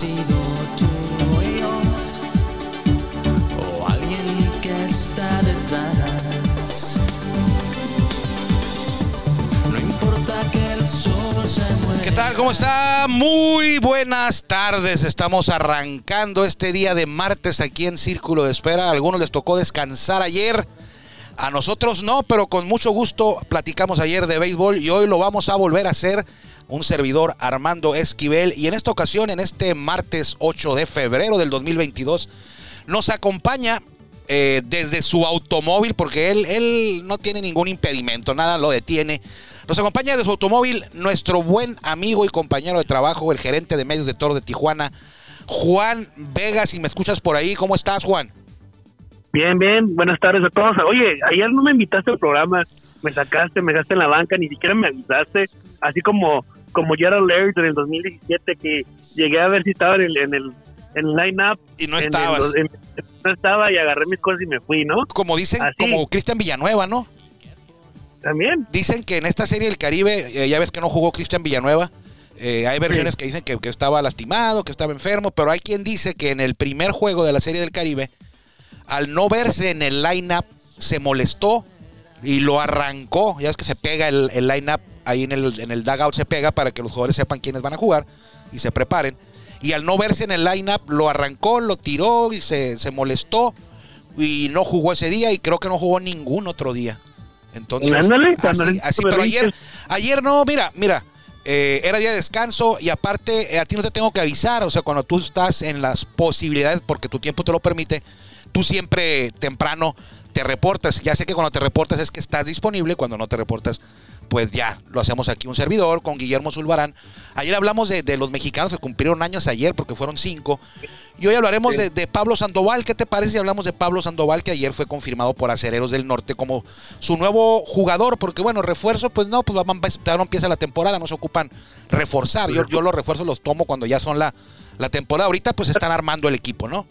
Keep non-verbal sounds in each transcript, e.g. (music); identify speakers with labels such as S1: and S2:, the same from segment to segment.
S1: ¿Qué
S2: tal? ¿Cómo está? Muy buenas tardes. Estamos arrancando este día de martes aquí en Círculo de Espera. A algunos les tocó descansar ayer. A nosotros no, pero con mucho gusto platicamos ayer de béisbol y hoy lo vamos a volver a hacer. Un servidor Armando Esquivel y en esta ocasión, en este martes 8 de febrero del 2022, nos acompaña eh, desde su automóvil, porque él, él no tiene ningún impedimento, nada lo detiene. Nos acompaña de su automóvil nuestro buen amigo y compañero de trabajo, el gerente de medios de Toro de Tijuana, Juan Vega. Si me escuchas por ahí, ¿cómo estás, Juan?
S3: Bien, bien, buenas tardes a todos. Oye, ayer no me invitaste al programa, me sacaste, me dejaste en la banca, ni siquiera me avisaste, así como como Gerald Laird en el 2017 que llegué a ver si estaba en el, en el, en line-up.
S2: Y no
S3: en el-
S2: estabas.
S3: en- no estaba y agarré mis cosas y me fui, ¿no?
S2: Como dicen,
S3: Así.
S2: como Cristian Villanueva, ¿no?
S3: También.
S2: Dicen que en esta serie del Caribe, eh, ya ves que no jugó Cristian Villanueva. eh, hay versiones que dicen que, que estaba lastimado, que estaba enfermo, pero hay quien dice que en el primer juego de la serie del Caribe, al no verse en el line-up, se molestó y lo arrancó. Ya es que se pega el, el line-up ahí en el, en el dugout, se pega para que los jugadores sepan quiénes van a jugar y se preparen. Y al no verse en el line-up, lo arrancó, lo tiró y se, se molestó y no jugó ese día y creo que no jugó ningún otro día. Entonces,
S3: Ándale,
S2: así,
S3: ándale,
S2: así, pero ayer, ayer no, mira, mira, eh, era día de descanso y aparte eh, a ti no te tengo que avisar, o sea, cuando tú estás en las posibilidades, porque tu tiempo te lo permite, tú siempre temprano te reportas. Ya sé que cuando te reportas es que estás disponible, cuando no te reportas, pues ya lo hacemos aquí un servidor con Guillermo Zulbarán. Ayer hablamos de, de los mexicanos que cumplieron años ayer, porque fueron cinco. Y hoy hablaremos
S3: Sí.
S2: de, de Pablo Sandoval. ¿Qué te parece si hablamos de Pablo Sandoval, que ayer fue confirmado por Acereros del Norte como su nuevo jugador? Porque bueno, refuerzo, pues no, pues todavía no empieza la temporada, no se ocupan reforzar. Yo, yo los refuerzos los tomo cuando ya son la, la temporada. Ahorita pues están armando el equipo, ¿no?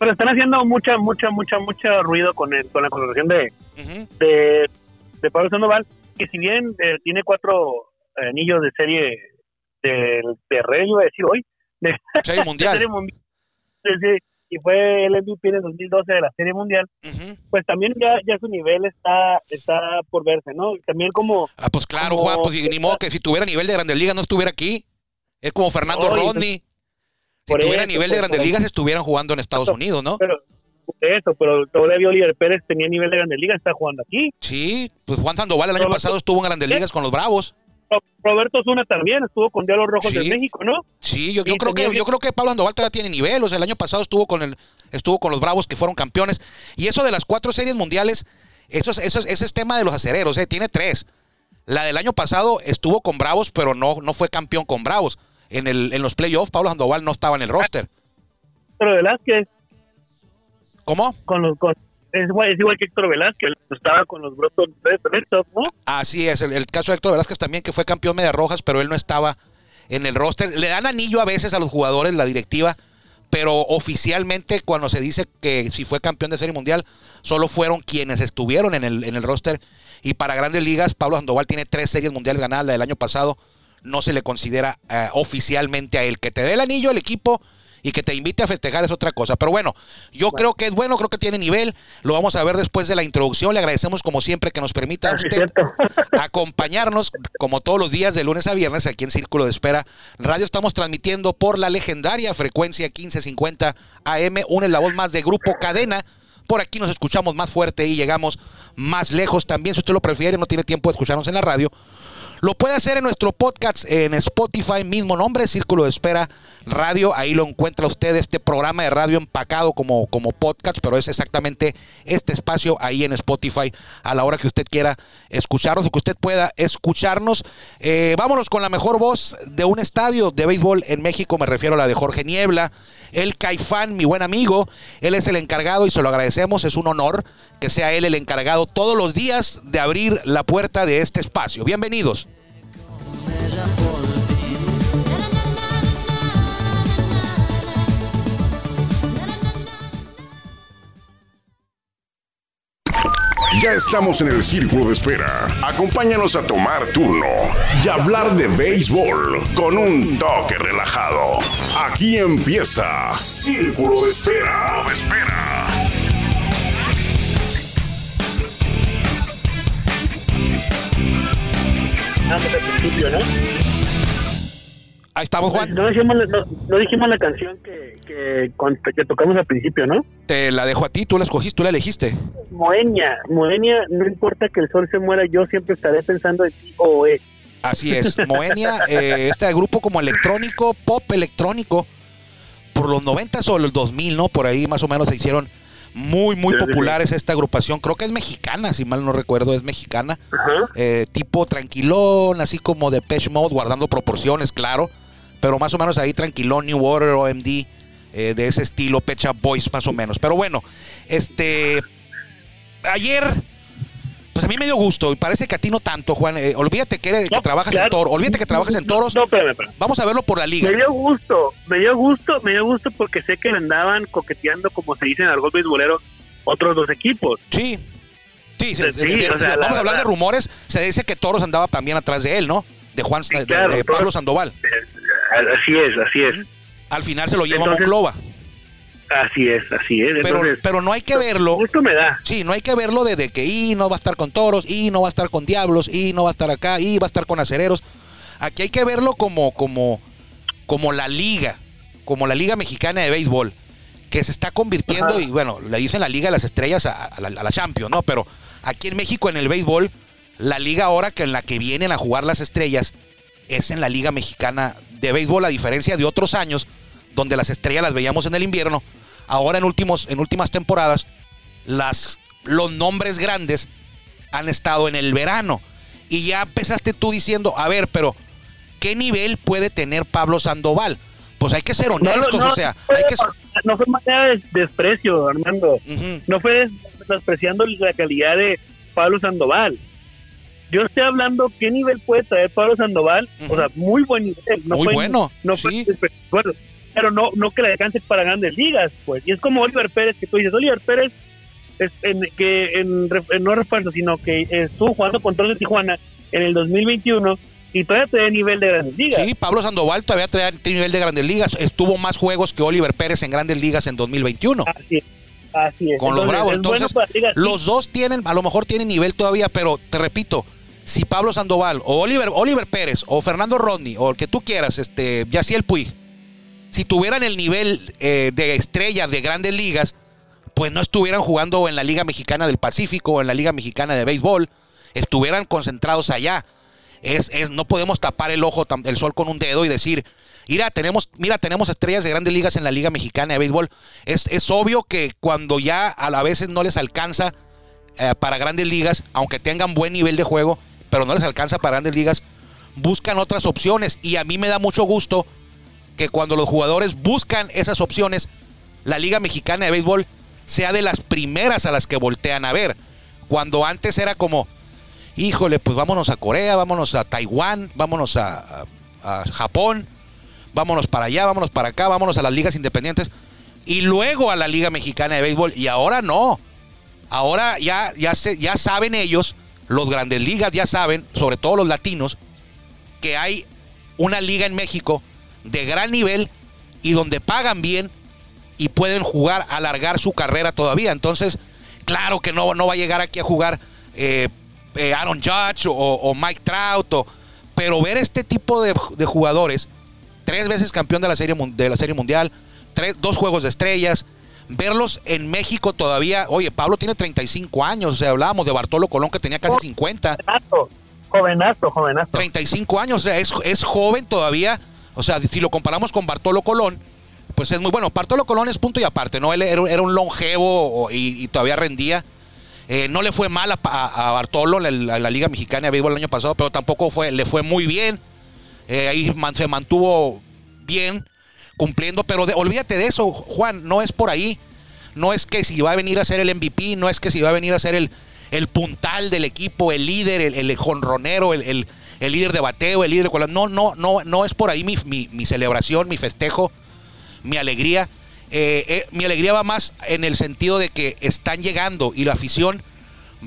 S3: Pero están haciendo mucha, mucha, mucha, mucho ruido con, el, con la contratación de, de Pablo Sandoval, que si bien eh, tiene cuatro anillos de serie del de rey, iba a decir hoy, de,
S2: Serie (laughs) mundial.
S3: serie mundial, sí, sí, y fue el MVP en el 2012 de la serie mundial, pues también ya, ya su nivel está, está por verse, ¿no? También como,
S2: Ah, pues claro,
S3: Como-
S2: Juan, pues y ni modo que si tuviera nivel de Grandes Ligas no estuviera aquí. Es como Fernando Rodney. Si tuviera
S3: eso,
S2: nivel de Grandes Ligas estuvieran jugando en Estados Unidos, ¿no?
S3: pero eso, pero todavía Oliver Pérez tenía nivel de Grandes Ligas, está jugando aquí.
S2: Sí, pues Juan Sandoval el año
S3: Roberto-
S2: pasado estuvo en Grandes. Ligas con los Bravos.
S3: Ro- Roberto Zuna también estuvo con Diablos Rojos
S2: Sí.
S3: de México, ¿no?
S2: Sí, yo, yo creo que yo creo que Pablo Sandoval todavía tiene nivel. O sea, el año pasado estuvo con el estuvo con los Bravos que fueron campeones. Y eso de las cuatro series mundiales, eso es, eso es, ese es tema de los acereros, ¿eh? tiene tres. La del año pasado estuvo con Bravos, pero no, no fue campeón con Bravos. En, el, en los playoffs, Pablo Sandoval no estaba en el roster.
S3: Pero Velázquez,
S2: ¿Cómo?
S3: con los, con, es, igual, es igual que Héctor Velázquez, estaba con los Sox, ¿no?
S2: Así es, el, el caso de Héctor Velázquez también, que fue campeón media rojas, pero él no estaba en el roster. Le dan anillo a veces a los jugadores, la directiva, pero oficialmente cuando se dice que si fue campeón de serie mundial, solo fueron quienes estuvieron en el, en el roster. Y para grandes ligas, Pablo Sandoval tiene tres series mundiales ganadas, la del año pasado no se le considera eh, oficialmente a él. Que te dé el anillo al equipo y que te invite a festejar es otra cosa. Pero bueno, yo creo que es bueno, creo que tiene nivel. Lo vamos a ver después de la introducción. Le agradecemos como siempre que nos permita a
S3: Ah,
S2: usted (laughs) acompañarnos como todos los días de lunes a viernes aquí en Círculo de Espera Radio. Estamos transmitiendo por la legendaria frecuencia 1550 AM, una la voz más de Grupo Cadena. Por aquí nos escuchamos más fuerte y llegamos más lejos también. Si usted lo prefiere, no tiene tiempo de escucharnos en la radio. Lo puede hacer en nuestro podcast en Spotify, mismo nombre, Círculo de Espera Radio. Ahí lo encuentra usted este programa de radio empacado como, como podcast, pero es exactamente este espacio ahí en Spotify a la hora que usted quiera escucharnos o que usted pueda escucharnos. Eh, vámonos con la mejor voz de un estadio de béisbol en México, me refiero a la de Jorge Niebla, el Caifán, mi buen amigo. Él es el encargado y se lo agradecemos, es un honor que sea él el encargado todos los días de abrir la puerta de este espacio. Bienvenidos.
S4: Ya estamos en el círculo de espera. Acompáñanos a tomar turno y hablar de béisbol con un toque relajado. Aquí empieza Círculo de Espera. De espera.
S2: Ahí estamos, Juan.
S3: No dijimos, la- no, no dijimos la canción que, que, tocamos al principio, ¿no?
S2: Te la dejo a ti, tú la escogiste, tú la elegiste.
S3: Moenia, Moenia, no importa que el sol se muera, yo siempre estaré pensando en ti o eh.
S2: Así es, Moenia, (laughs) eh, este grupo como electrónico, pop electrónico, por los 90 o los 2000, ¿no? Por ahí más o menos se hicieron muy, muy populares esta agrupación. Creo que es mexicana, si mal no recuerdo, es mexicana. Eh, tipo tranquilón, así como de Pesh Mode, guardando proporciones, claro. Pero más o menos ahí tranquilón, New Water, OMD, eh, de ese estilo, Pecha Boys, más o menos. Pero bueno, este. Ayer. Pues a mí me dio gusto, y parece que a ti no tanto, Juan. Eh, olvídate que, eres- que trabajas en toros. Olvídate que trabajas en toros.
S3: No, espérame, espérame.
S2: Vamos a verlo por la liga.
S3: Me dio gusto, me dio gusto, me dio gusto porque sé que le andaban coqueteando, como se dice en algo beisbolero, otros dos equipos.
S2: Sí. Sí,
S3: o sea,
S2: vamos a hablar de rumores. Se dice que Toros andaba también atrás de él, ¿no? De Juan, de-
S3: claro,
S2: de, Pablo. Sandoval.
S3: Así es, así es,
S2: Al final se lo lleva
S3: Entonces,
S2: Monclova.
S3: así es, así es.
S2: Pero,
S3: Entonces,
S2: pero no hay que verlo.
S3: gusto me da.
S2: Sí, no hay que verlo desde que y no va a estar con toros, y no va a estar con diablos, y no va a estar acá, y va a estar con acereros. Aquí hay que verlo como, como, como la liga, como la liga mexicana de béisbol, que se está convirtiendo,
S3: Ajá.
S2: y bueno, le dicen la liga de las estrellas a, a la, a la Champions, ¿no? Pero aquí en México en el béisbol, la liga ahora que en la que vienen a jugar las estrellas es en la liga mexicana de béisbol, a diferencia de otros años donde las estrellas las veíamos en el invierno. Ahora en últimos, en últimas temporadas, las, los nombres grandes han estado en el verano. Y ya empezaste tú diciendo, a ver, pero ¿qué nivel puede tener Pablo Sandoval? Pues hay que ser honestos, o sea,
S3: fue,
S2: hay que...
S3: no fue manera de desprecio, Armando. No fue des- despreciando la calidad de Pablo Sandoval. Yo estoy hablando qué nivel puede traer Pablo Sandoval. O sea, muy buen nivel. No
S2: Muy bueno,
S3: No fue
S2: sí.
S3: bueno, pero no, no que le alcance para grandes ligas, pues. Y es como Oliver Pérez, que tú dices, Oliver Pérez, es en, que en, no refuerzo, sino que estuvo jugando con Toros de Tijuana en el 2021 y todavía trae nivel de grandes ligas.
S2: Sí, Pablo Sandoval todavía trae nivel de grandes ligas. Estuvo más juegos que Oliver Pérez en grandes ligas en 2021.
S3: Así es. Así es.
S2: con los
S3: Entonces,
S2: Bravos.
S3: es bueno
S2: Entonces,
S3: sí.
S2: los dos tienen, a lo mejor tienen nivel todavía, pero te repito, si Pablo Sandoval o Oliver, Oliver Pérez o Fernando Rodney o el que tú quieras, este, Yaciel Puig, si tuvieran el nivel eh, de estrellas de grandes ligas, pues no estuvieran jugando en la Liga Mexicana del Pacífico o en la Liga Mexicana de Béisbol, estuvieran concentrados allá. Es, es, no podemos tapar el ojo, el sol con un dedo y decir, mira, tenemos, mira, tenemos estrellas de grandes ligas en la Liga Mexicana de Béisbol. Es, es obvio que cuando ya a la veces no les alcanza eh, para grandes ligas, aunque tengan buen nivel de juego, pero no les alcanza para grandes ligas, buscan otras opciones. Y a mí me da mucho gusto que cuando los jugadores buscan esas opciones, la Liga Mexicana de Béisbol sea de las primeras a las que voltean a ver. Cuando antes era como, híjole, pues vámonos a Corea, vámonos a Taiwán, vámonos a, Japón, vámonos para allá, vámonos para acá, vámonos a las ligas independientes y luego a la Liga Mexicana de Béisbol. Y ahora no. Ahora ya, ya, se, ya saben ellos, los grandes ligas ya saben, sobre todo los latinos, que hay una liga en México de gran nivel y donde pagan bien y pueden jugar, alargar su carrera todavía. Entonces, claro que no, no va a llegar aquí a jugar eh, eh, Aaron Judge o, Mike Trout, o- pero ver este tipo de, jugadores, tres veces campeón de la Serie, de la serie Mundial, tres, dos Juegos de Estrellas, verlos en México todavía, oye, Pablo tiene 35 años, o sea, hablábamos de Bartolo Colón que tenía casi 50.
S3: Jovenazo, jovenazo, jovenazo.
S2: 35 años, o sea, es, es joven todavía. O sea, si lo comparamos con Bartolo Colón, pues es muy bueno. Bartolo Colón es punto y aparte, ¿no? Él era, era un longevo y, y todavía rendía. Eh, no le fue mal a, a- a Bartolo en la, la Liga Mexicana de Béisbol el año pasado, pero tampoco fue, le fue muy bien. Eh, ahí man- se mantuvo bien, cumpliendo. Pero olvídate de eso, Juan, no es por ahí. No es que si va a venir a ser el MVP, no es que si va a venir a ser el, el puntal del equipo, el líder, el, el jonronero, el, el- líder de bateo, el líder de No, no, no, no es por ahí mi, mi- mi celebración, mi festejo, mi alegría. Eh, eh, mi alegría va más en el sentido de que están llegando y la afición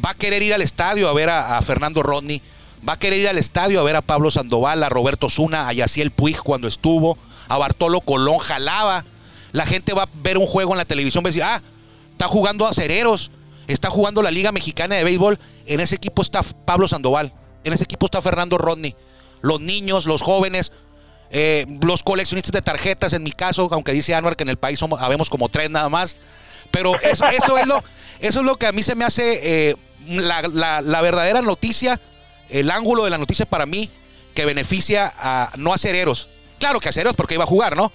S2: va a querer ir al estadio a ver a, a Fernando Rodney, va a querer ir al estadio a ver a Pablo Sandoval, a Roberto Zuna, a Yaciel Puig cuando estuvo, a Bartolo Colón, jalaba. La gente va a ver un juego en la televisión, va a decir, ah, está jugando a Cereros, está jugando la Liga Mexicana de Béisbol, en ese equipo está Pablo Sandoval, en ese equipo está Fernando Rodney. Los niños, los jóvenes, eh, los coleccionistas de tarjetas, en mi caso, aunque dice Anuar que en el país somos, habemos como tres nada más, pero eso, es, lo, eso es lo que a mí se me hace eh, la, la- verdadera noticia, el ángulo de la noticia para mí, que beneficia a no a Cereros. Claro que a Cereros porque iba a jugar, ¿no?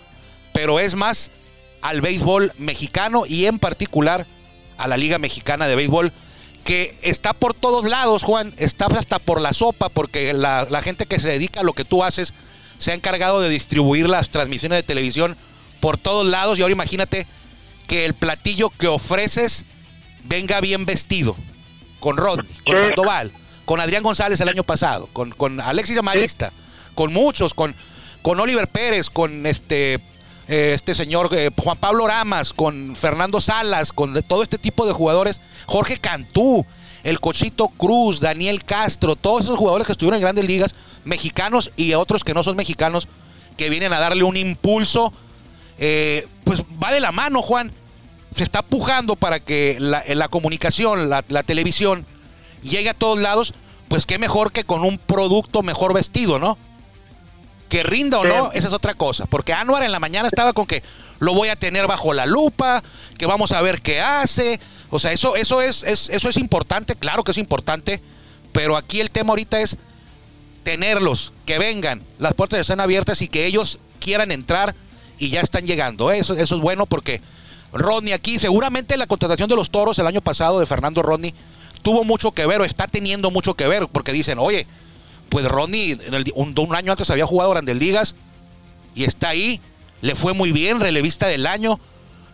S2: Pero es más al béisbol mexicano y en particular a la Liga Mexicana de Béisbol, que está por todos lados, Juan, está hasta por la sopa, porque la, la gente que se dedica a lo que tú haces se ha encargado de distribuir las transmisiones de televisión por todos lados y ahora imagínate que el platillo que ofreces venga bien vestido, con Rodney, con. Sandoval, con Adrián González el año pasado, con, con Alexis Amarista, con muchos, con, con Oliver Pérez, con este, eh, este señor eh, Juan Pablo Ramas, con Fernando Salas, con todo este tipo de jugadores, Jorge Cantú, el Cochito Cruz, Daniel Castro, todos esos jugadores que estuvieron en grandes ligas, mexicanos y otros que no son mexicanos, que vienen a darle un impulso, eh, pues va de la mano, Juan. Se está pujando para que la, la comunicación, la, la televisión, llegue a todos lados, pues qué mejor que con un producto mejor vestido, ¿no? Que rinda o no, esa es otra cosa. Porque Anuar en la mañana estaba con que lo voy a tener bajo la lupa, que vamos a ver qué hace. O sea, eso, eso, es, es- eso es importante, claro que es importante, pero aquí el tema ahorita es tenerlos, que vengan, las puertas están abiertas y que ellos quieran entrar y ya están llegando. ¿eh? Eso, eso es bueno porque Rodney aquí, seguramente la contratación de los toros el año pasado de Fernando Rodney tuvo mucho que ver o está teniendo mucho que ver porque dicen, oye, pues Rodney en el- un, año antes había jugado grandes ligas y está ahí, le fue muy bien, relevista del año.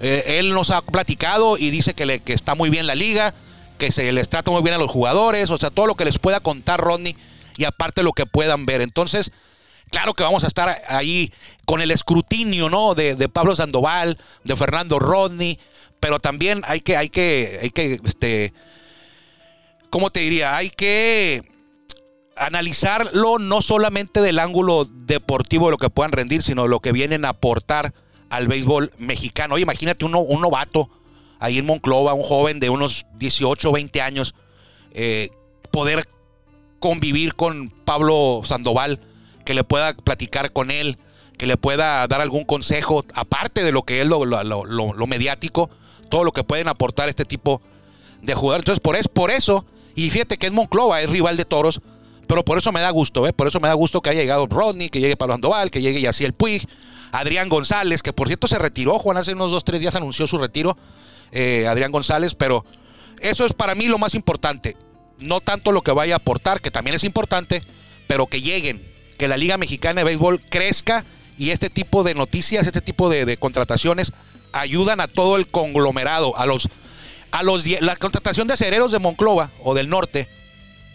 S2: Eh, él nos ha platicado y dice que, le, que está muy bien la liga, que se les trata muy bien a los jugadores, o sea, todo lo que les pueda contar Rodney y aparte lo que puedan ver. Entonces, claro que vamos a estar ahí con el escrutinio, ¿no? De, de Pablo Sandoval, de Fernando Rodney, pero también hay que, hay que, hay que, este, ¿cómo te diría? Hay que analizarlo no solamente del ángulo deportivo de lo que puedan rendir, sino lo que vienen a aportar al béisbol mexicano. Oye, imagínate uno, un novato ahí en Monclova, un joven de unos 18, 20 años, eh, poder convivir con Pablo Sandoval, que le pueda platicar con él, que le pueda dar algún consejo, aparte de lo que es lo- lo- lo mediático, todo lo que pueden aportar este tipo de jugadores. Entonces, por, es, por eso, y fíjate que es Monclova, es rival de toros, pero por eso me da gusto, ¿eh? por eso me da gusto que haya llegado Rodney, que llegue Pablo Sandoval, que llegue Yaciel Puig, Adrián González, que por cierto se retiró, Juan hace unos dos, tres días anunció su retiro, eh, Adrián González, pero eso es para mí lo más importante. No tanto lo que vaya a aportar, que también es importante, pero que lleguen, que la Liga Mexicana de Béisbol crezca y este tipo de noticias, este tipo de, contrataciones ayudan a todo el conglomerado, a los, a los la contratación de acereros de Monclova o del norte,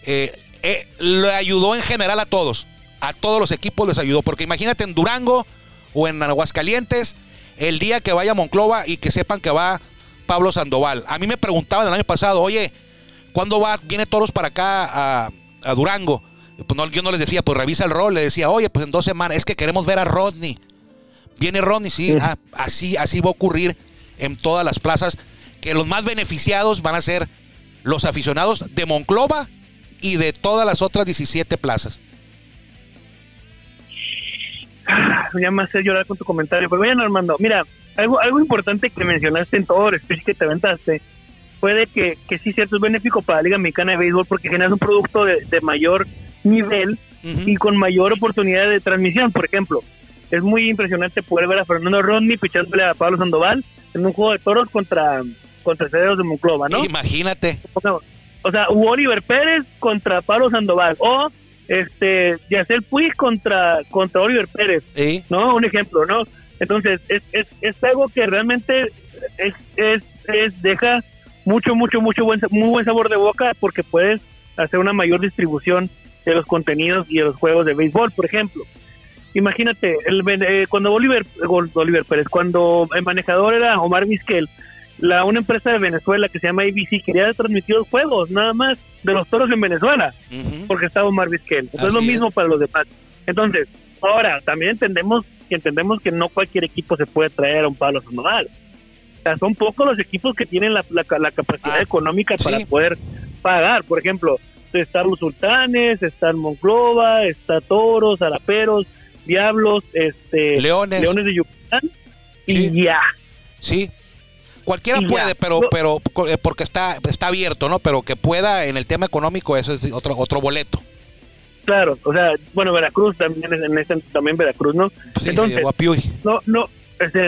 S2: eh, eh, le ayudó en general a todos, a todos los equipos les ayudó, porque imagínate en Durango o en Aguascalientes, el día que vaya a Monclova y que sepan que va Pablo Sandoval. A mí me preguntaban el año pasado, oye, ¿cuándo va, viene Toros para acá a, a Durango? Pues no, yo no les decía, pues revisa el rol, le decía, oye, pues en dos semanas, es que queremos ver a Rodney. Viene Rodney, sí, ah, así, así va a ocurrir en todas las plazas, que los más beneficiados van a ser los aficionados de Monclova y de todas las otras 17 plazas.
S3: ya me hace llorar con tu comentario. Pero vayan, Armando, mira, algo, algo importante que mencionaste en todo el speech que te aventaste fue de que, que sí, cierto, es benéfico para la Liga Mexicana de Béisbol porque generas un producto de, de mayor nivel y con mayor oportunidad de transmisión. Por ejemplo, es muy impresionante poder ver a Fernando Rodney pichándole a Pablo Sandoval en un juego de toros contra, contra Cederos de Monclova, ¿no?
S2: Imagínate.
S3: Sea, o sea, hubo Oliver Pérez contra Pablo Sandoval o este Yacel Puig contra contra Oliver Pérez,
S2: Sí.
S3: ¿no? Un ejemplo, ¿no? Entonces, es, es, es algo que realmente es, es, es- deja mucho, mucho, mucho buen, muy buen sabor de boca porque puedes hacer una mayor distribución de los contenidos y de los juegos de béisbol, por ejemplo. Imagínate, el, eh, cuando Oliver, Oliver Pérez, cuando el manejador era Omar Vizquel, la una empresa de Venezuela que se llama ABC quería transmitir los juegos, nada más, de los toros en Venezuela, porque estaba Omar Vizquel. Entonces es lo
S2: es.
S3: mismo para los demás. Entonces, ahora, también entendemos que entendemos que no cualquier equipo se puede traer a un Pablo Sandoval. O sea, son pocos los equipos que tienen la, la- la capacidad
S2: Ah,
S3: económica para poder pagar. Por ejemplo, están los sultanes, están Monclova, está Toros, Araperos, Diablos, este,
S2: Leones.
S3: Leones de Yucatán y ya.
S2: Sí. Cualquiera
S3: ya.
S2: puede, pero, pero eh, porque está, está abierto, ¿no? Pero que pueda en el tema económico, eso es otro, otro boleto.
S3: Claro, o sea, bueno, Veracruz también es en ese, también Veracruz, ¿no?
S2: Sí,
S3: Entonces,
S2: sí, Guapiuy.
S3: no, no,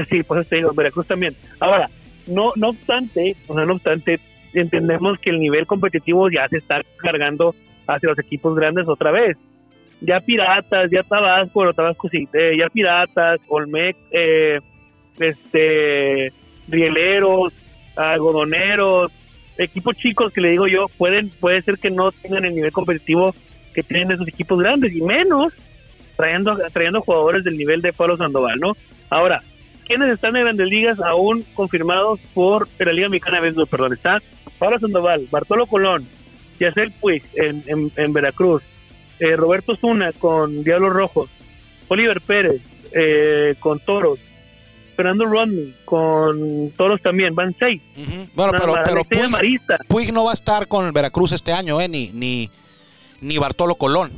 S3: sí, pues te digo, Veracruz también. Ahora, no, no obstante, o sea, no obstante, entendemos que el nivel competitivo ya se está cargando hacia los equipos grandes otra vez. Ya Piratas, ya Tabasco, bueno, Tabasco sí, eh, ya Piratas, Olmec, eh, este, Rieleros, Algodoneros, equipos chicos que le digo yo, pueden, puede ser que no tengan el nivel competitivo que tienen esos equipos grandes y menos trayendo, trayendo jugadores del nivel de Pablo Sandoval, ¿no? Ahora, ¿quiénes están en grandes ligas aún confirmados por la Liga Mexicana de Béisbol? Perdón, está Pablo Sandoval, Bartolo Colón, Yacel Puig en, en, en Veracruz, eh, Roberto Zuna con Diablos Rojos, Oliver Pérez eh, con Toros, Fernando Rodney con Toros también, van seis.
S2: Bueno, pero, pero Puig,
S3: Marista.
S2: Puig no va a estar con el Veracruz este año, ¿eh? Ni, ni, ni Bartolo Colón.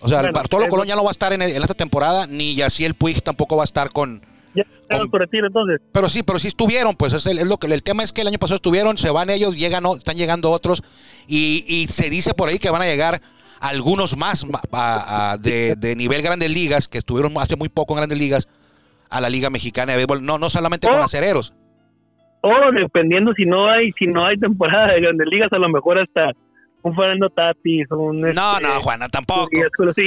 S2: O sea,
S3: Bueno,
S2: Bartolo Colón ya no va a estar en, en esta temporada, ni Yaciel Puig tampoco va a estar con...
S3: Ya
S2: Con-
S3: por retiro entonces.
S2: Pero sí, pero sí estuvieron, pues es, el, es lo que el tema es que el año pasado estuvieron, se van ellos, llegan, están llegando otros y, y se dice por ahí que van a llegar algunos más ma- a- a- de, de nivel Grandes Ligas que estuvieron hace muy poco en Grandes Ligas a la Liga Mexicana de Béisbol, no no solamente con
S3: Oh.
S2: acereros.
S3: O dependiendo si no hay, si no hay temporada de grandes ligas, a lo mejor hasta un Fernando Tatis, un
S2: No,
S3: este,
S2: no, Juana, tampoco.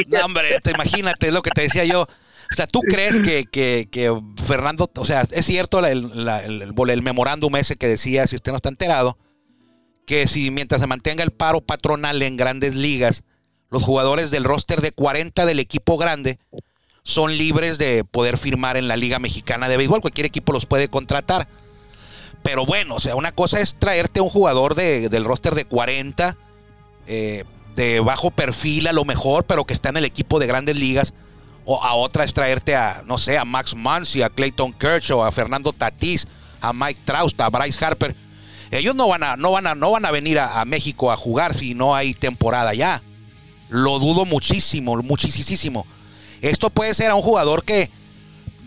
S2: No, hombre, te imagínate, lo que te decía yo. O sea, ¿tú crees que, que, que Fernando, o sea, es cierto la- el- el- el memorándum ese que decía, si usted no está enterado, que si mientras se mantenga el paro patronal en grandes ligas, los jugadores del roster de 40 del equipo grande son libres de poder firmar en la Liga Mexicana de Béisbol. Cualquier equipo los puede contratar. Pero bueno, o sea, una cosa es traerte un jugador de- del roster de 40, eh, de bajo perfil a lo mejor, pero que está en el equipo de grandes ligas. O a otra es traerte a, no sé, a Max Muncy, a Clayton Kershaw, a Fernando Tatís, a Mike Trout, a Bryce Harper. Ellos no van a, no van a, no van a venir a, a México a jugar si no hay temporada ya. Lo dudo muchísimo, muchísimo. Esto puede ser a un jugador que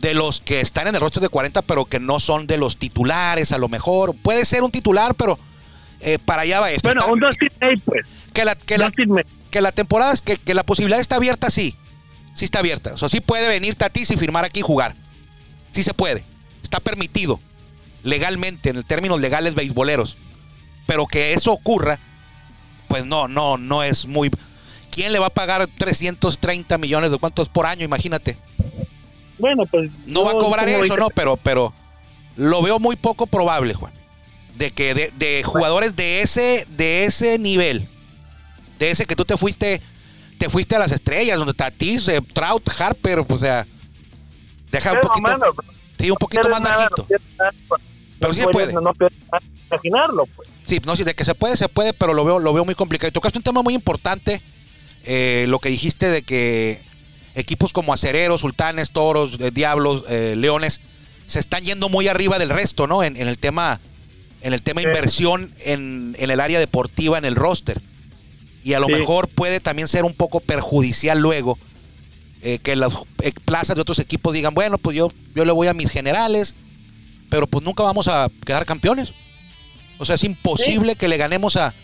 S2: de los que están en el roster de 40, pero que no son de los titulares, a lo mejor. Puede ser un titular, pero eh, para allá va esto.
S3: Bueno,
S2: Está-
S3: un Dustin May, pues.
S2: que la, que la, que la temporada, que, que la posibilidad está abierta, sí. Sí está abierta. O sea, sí puede venir Tatis y firmar aquí y jugar. Sí se puede. Está permitido. Legalmente, en términos legales beisboleros. Pero que eso ocurra, pues no, no, no es muy. ¿Quién le va a pagar 330 millones de cuántos por año? Imagínate.
S3: Bueno, pues.
S2: No va a cobrar eso, ¿no? Pero, pero lo veo muy poco probable, Juan. De que de, de jugadores de ese, de ese nivel, de ese que tú te fuiste, te fuiste a las estrellas, donde Tatis, eh, Trout, Harper, o sea, deja un poquito,
S3: mano,
S2: sí, un poquito más
S3: nada,
S2: bajito.
S3: no pierdes nada, pues.
S2: Pero sí se puede.
S3: No nada, imaginarlo, pues.
S2: Sí, no, sí, de que se puede, se puede, pero lo veo, lo veo muy complicado. Y tocaste un tema muy importante, eh, lo que dijiste de que equipos como Acereros, Sultanes, Toros, eh, Diablos, eh, Leones, se están yendo muy arriba del resto, ¿no? En, en el tema, en el tema
S3: Sí.
S2: inversión en, en el área deportiva, en el roster. Y a lo
S3: Sí.
S2: mejor puede también ser un poco perjudicial luego eh, que las plazas de otros equipos digan, bueno, pues yo, yo le voy a mis generales, pero pues nunca vamos a quedar campeones. O sea, es imposible que le ganemos a,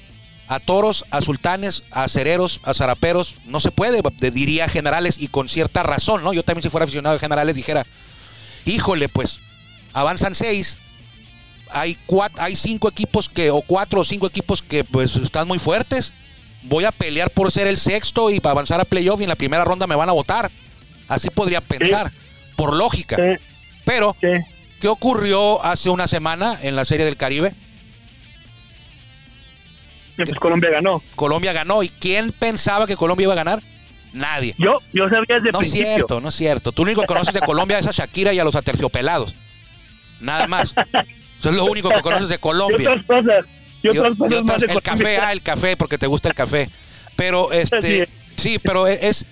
S2: a toros, a sultanes, a acereros, a zaraperos. No se puede, de- diría generales y con cierta razón, ¿no? Yo también si fuera aficionado de generales dijera, híjole, pues avanzan seis. Hay, cuatro, hay cinco equipos que, o cuatro o cinco equipos que pues están muy fuertes. Voy a pelear por ser el sexto y para avanzar a playoff y en la primera ronda me van a votar. Así podría pensar, por lógica.
S3: Sí,
S2: Pero,
S3: sí.
S2: ¿qué ocurrió hace una semana en la Serie del Caribe?
S3: Y, Pues Colombia ganó.
S2: Colombia ganó. ¿Y quién pensaba que Colombia iba a ganar? Nadie.
S3: Yo, yo sabía desde el
S2: No es cierto, no es cierto. Tú lo único que conoces de Colombia es a Shakira y a los aterciopelados. Nada más. Eso es lo único que conoces de
S3: Y
S2: Colombia.
S3: otras cosas. Y
S2: Y-
S3: otras
S2: y
S3: cosas
S2: otras-
S3: más de
S2: el café, ah, el café, porque te gusta el café. Pero este,
S3: es.
S2: sí, pero es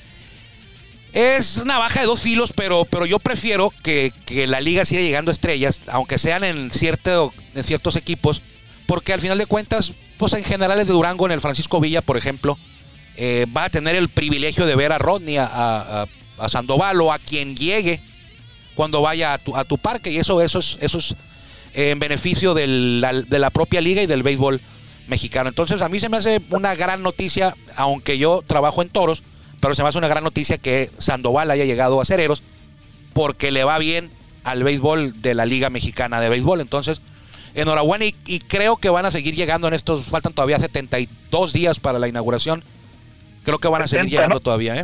S2: es una baja de dos filos, pero, pero yo prefiero que, que la liga siga llegando a estrellas, aunque sean en cierto, en ciertos equipos, porque al final de cuentas, en general el de Durango, en el Francisco Villa, por ejemplo, eh, va a tener el privilegio de ver a Rodney, a, Sandoval o a quien llegue cuando vaya a tu, a tu parque y eso, eso es, eso es eh, en beneficio de la propia liga y del béisbol mexicano. Entonces a mí se me hace una gran noticia, aunque yo trabajo en toros, pero se me hace una gran noticia que Sandoval haya llegado a Cereros porque le va bien al béisbol de la Liga Mexicana de Béisbol. Entonces, enhorabuena y, y creo que van a seguir llegando en estos, faltan todavía 72 días para la inauguración. Creo que van a seguir
S3: 70,
S2: llegando
S3: ¿no?
S2: todavía, ¿eh?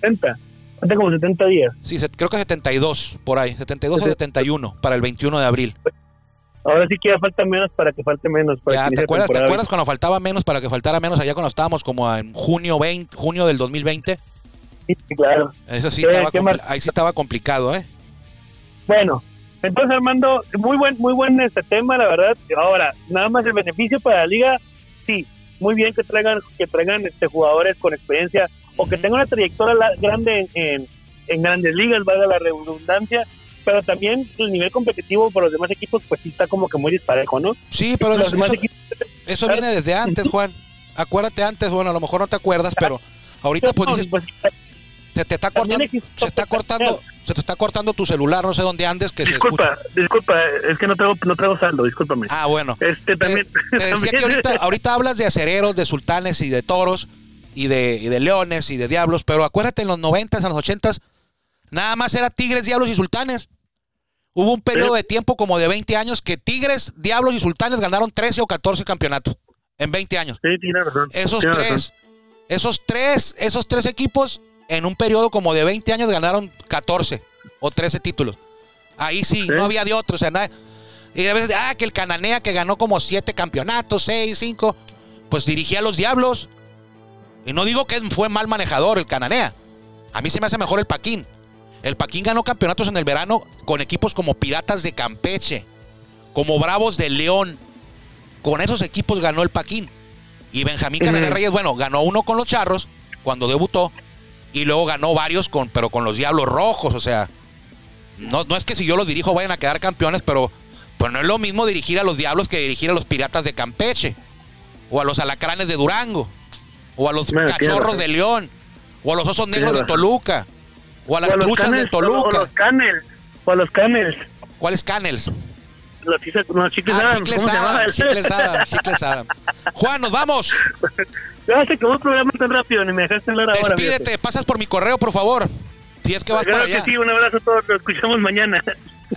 S3: 70. Falta como 70 días.
S2: Sí, se- creo que 72 por ahí, 72 o 71 para el 21 de abril.
S3: Ahora sí que ya falta menos para que falte menos. Para
S2: Ya,
S3: que
S2: ¿te acuerdas, ¿te acuerdas cuando faltaba menos para que faltara menos allá cuando estábamos como en junio 20, junio del 2020?
S3: Sí, claro.
S2: Eso sí
S3: ¿Qué-
S2: estaba ahí sí estaba complicado, ¿eh?
S3: Bueno, entonces Armando, muy buen, muy buen este tema, la verdad. Ahora, nada más el beneficio para la liga, sí, muy bien que traigan, que traigan este jugadores con experiencia o que tengan una trayectoria grande en, en, en grandes ligas, valga la redundancia, pero también el nivel competitivo por los demás equipos, pues sí está como que muy disparejo, ¿no?
S2: Sí, pero
S3: los
S2: eso,
S3: demás equipos
S2: eso viene desde antes, Juan. Acuérdate antes, bueno, a lo mejor no te acuerdas, pero ahorita pues dices,
S3: pues,
S2: se te está cortando, se está cortando, se te está cortando tu celular, no sé dónde andes que se
S3: disculpa,
S2: escucha.
S3: disculpa, es que no traigo, no traigo saldo, discúlpame.
S2: Ah, bueno.
S3: este
S2: Te,
S3: también.
S2: te decía que ahorita, (laughs) ahorita hablas de acereros, de sultanes y de toros y de, y de leones y de diablos, pero acuérdate en los 90 en los 80 nada más era tigres, diablos y sultanes. Hubo un periodo de tiempo como de 20 años que tigres, diablos y sultanes ganaron 13 o 14 campeonatos en 20 años.
S3: Sí, tiene razón.
S2: Esos
S3: tiene
S2: tres,
S3: razón.
S2: esos tres, esos tres equipos en un periodo como de 20 años ganaron 14 o 13 títulos. Ahí sí,
S3: Sí.
S2: no había de otro, o sea, nada- y a veces, ah, que el Cananea que ganó como 7 campeonatos, 6, 5, pues dirigía a los Diablos. Y no digo que fue mal manejador el Cananea. A mí se me hace mejor el Paquín. El Paquín ganó campeonatos en el verano con equipos como Piratas de Campeche, como Bravos de León. Con esos equipos ganó el Paquín. Y Benjamín Cananea. Reyes, bueno, ganó uno con los Charros cuando debutó. Y luego ganó varios con, pero con los Diablos Rojos. O sea, no, no es que si yo los dirijo vayan a quedar campeones, pero pues no es lo mismo dirigir a los Diablos que dirigir a los Piratas de Campeche. O a los Alacranes de Durango. O a los Cachorros de León. O a los Osos Negros de. Toluca. O a las
S3: O a
S2: Truchas de
S3: Canels, O
S2: Toluca.
S3: los Canels. O a los Canels.
S2: ¿Cuáles Canels?
S3: Los chicles, no, chicles
S2: Ah,
S3: Adams,
S2: Chicles. Adams, Chicles Adams, Chicles Adams. Juan, nos vamos. (laughs)
S3: Ya se acabó el programa tan rápido, ni me dejaste hablar ahora.
S2: Despídete, pasas por mi correo, por favor. Si es que vas
S3: Claro
S2: para
S3: que
S2: allá.
S3: sí, un abrazo a todos, nos escuchamos mañana.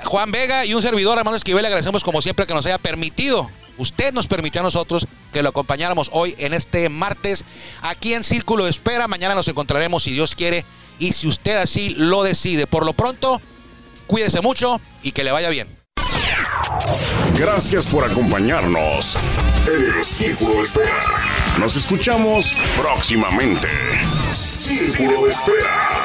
S2: Juan Vega y un servidor, Armando Esquivel, le agradecemos como siempre que nos haya permitido, usted nos permitió a nosotros que lo acompañáramos hoy en este martes aquí en Círculo de Espera. Mañana nos encontraremos si Dios quiere y si usted así lo decide. Por lo pronto, cuídese mucho y que le vaya bien.
S4: Gracias por acompañarnos en el Círculo de Espera. Nos escuchamos próximamente. Espera.